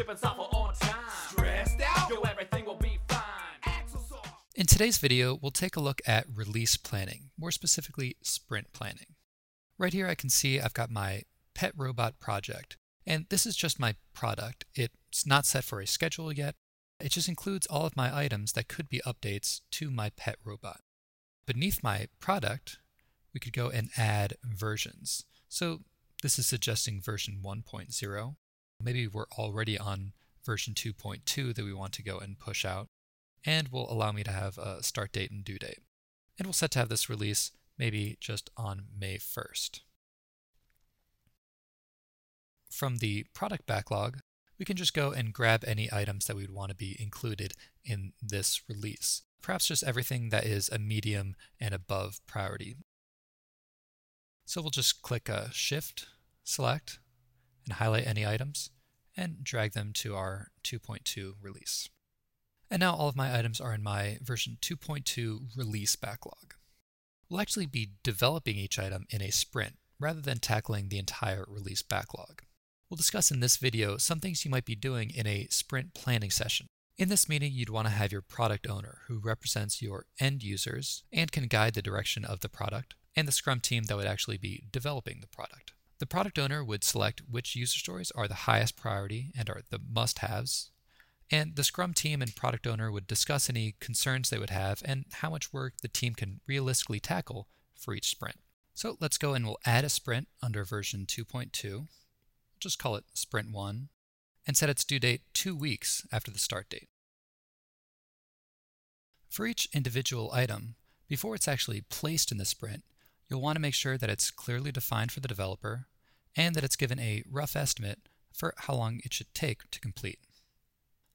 shipping software on time. Stressed out? Yo, everything will be fine. In today's video, we'll take a look at release planning, more specifically sprint planning. Right here I can see I've got my pet robot project, and this is just my product. It's not set for a schedule yet. It just includes all of my items that could be updates to my pet robot. Beneath my product, we could go and add versions. So this is suggesting version 1.0. Maybe we're already on version 2.2 that we want to go and push out, and will allow me to have a start date and due date. And we'll set to have this release maybe just on May 1st. From the product backlog, we can just go and grab any items that we'd want to be included in this release. Perhaps just everything that is a medium and above priority. So we'll just click a Shift, select, and highlight any items, and drag them to our 2.2 release. And now all of my items are in my version 2.2 release backlog. We'll actually be developing each item in a sprint rather than tackling the entire release backlog. We'll discuss in this video some things you might be doing in a sprint planning session. In this meeting, you'd want to have your product owner who represents your end users and can guide the direction of the product, and the Scrum team that would actually be developing the product. The product owner would select which user stories are the highest priority and are the must haves, and the Scrum team and product owner would discuss any concerns they would have and how much work the team can realistically tackle for each sprint. So let's go and we'll add a sprint under version 2.2. Just call it Sprint 1 and set its due date two weeks after the start date. For each individual item, before it's actually placed in the sprint, you'll want to make sure that it's clearly defined for the developer and that it's given a rough estimate for how long it should take to complete.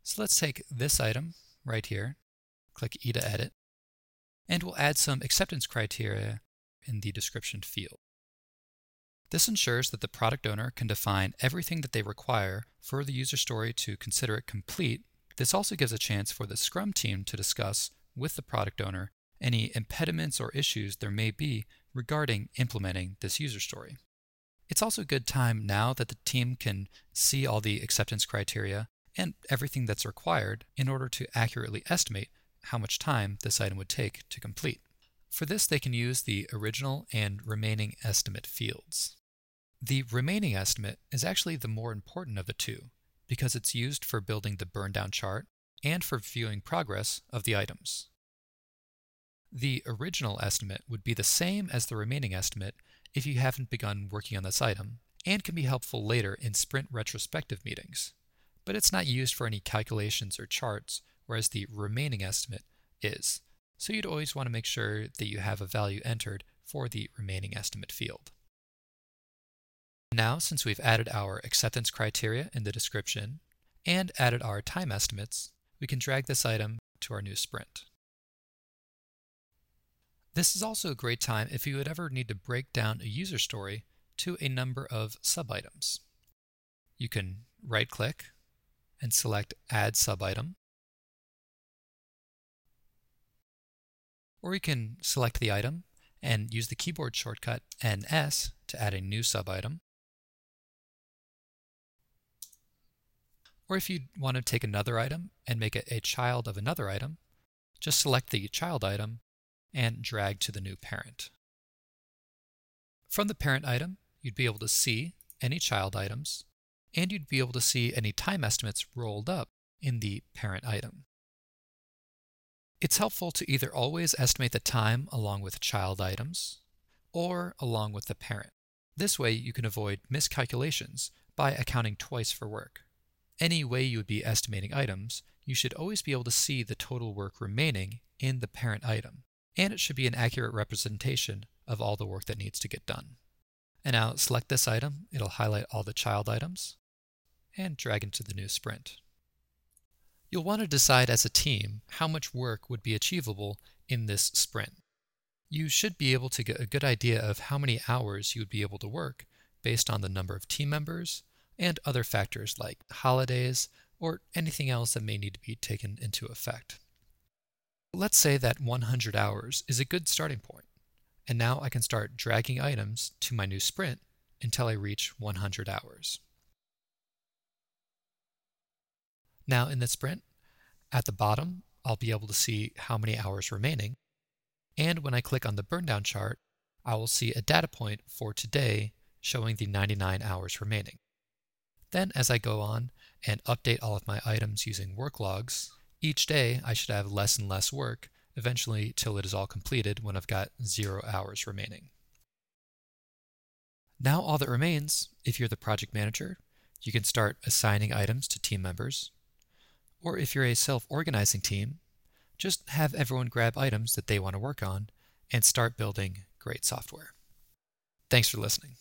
So let's take this item right here, click E to edit, and we'll add some acceptance criteria in the description field. This ensures that the product owner can define everything that they require for the user story to consider it complete. This also gives a chance for the Scrum team to discuss with the product owner any impediments or issues there may be regarding implementing this user story. It's also a good time now that the team can see all the acceptance criteria and everything that's required in order to accurately estimate how much time this item would take to complete. For this, they can use the original and remaining estimate fields. The remaining estimate is actually the more important of the two because it's used for building the burn down chart and for viewing progress of the items. The original estimate would be the same as the remaining estimate if you haven't begun working on this item and can be helpful later in sprint retrospective meetings, but it's not used for any calculations or charts, whereas the remaining estimate is. So you'd always want to make sure that you have a value entered for the remaining estimate field. Now, since we've added our acceptance criteria in the description and added our time estimates, we can drag this item to our new sprint. This is also a great time if you would ever need to break down a user story to a number of sub-items. You can right-click and select Add Sub-Item, or you can select the item and use the keyboard shortcut NS to add a new sub-item. Or if you want to take another item and make it a child of another item, just select the child item and drag to the new parent. From the parent item, you'd be able to see any child items, and you'd be able to see any time estimates rolled up in the parent item. It's helpful to either always estimate the time along with child items or along with the parent. This way you can avoid miscalculations by accounting twice for work. Any way you would be estimating items, you should always be able to see the total work remaining in the parent item and it should be an accurate representation of all the work that needs to get done. And now select this item, it'll highlight all the child items, and drag into the new sprint. You'll want to decide as a team how much work would be achievable in this sprint. You should be able to get a good idea of how many hours you would be able to work based on the number of team members and other factors like holidays or anything else that may need to be taken into effect. Let's say that 100 hours is a good starting point, and now I can start dragging items to my new sprint until I reach 100 hours. Now in the sprint, at the bottom, I'll be able to see how many hours remaining. And when I click on the burndown chart, I will see a data point for today showing the 99 hours remaining. Then as I go on and update all of my items using work logs, each day I should have less and less work, eventually till it is all completed when I've got zero hours remaining. Now all that remains, if you're the project manager, you can start assigning items to team members. Or if you're a self-organizing team, just have everyone grab items that they want to work on and start building great software. Thanks for listening.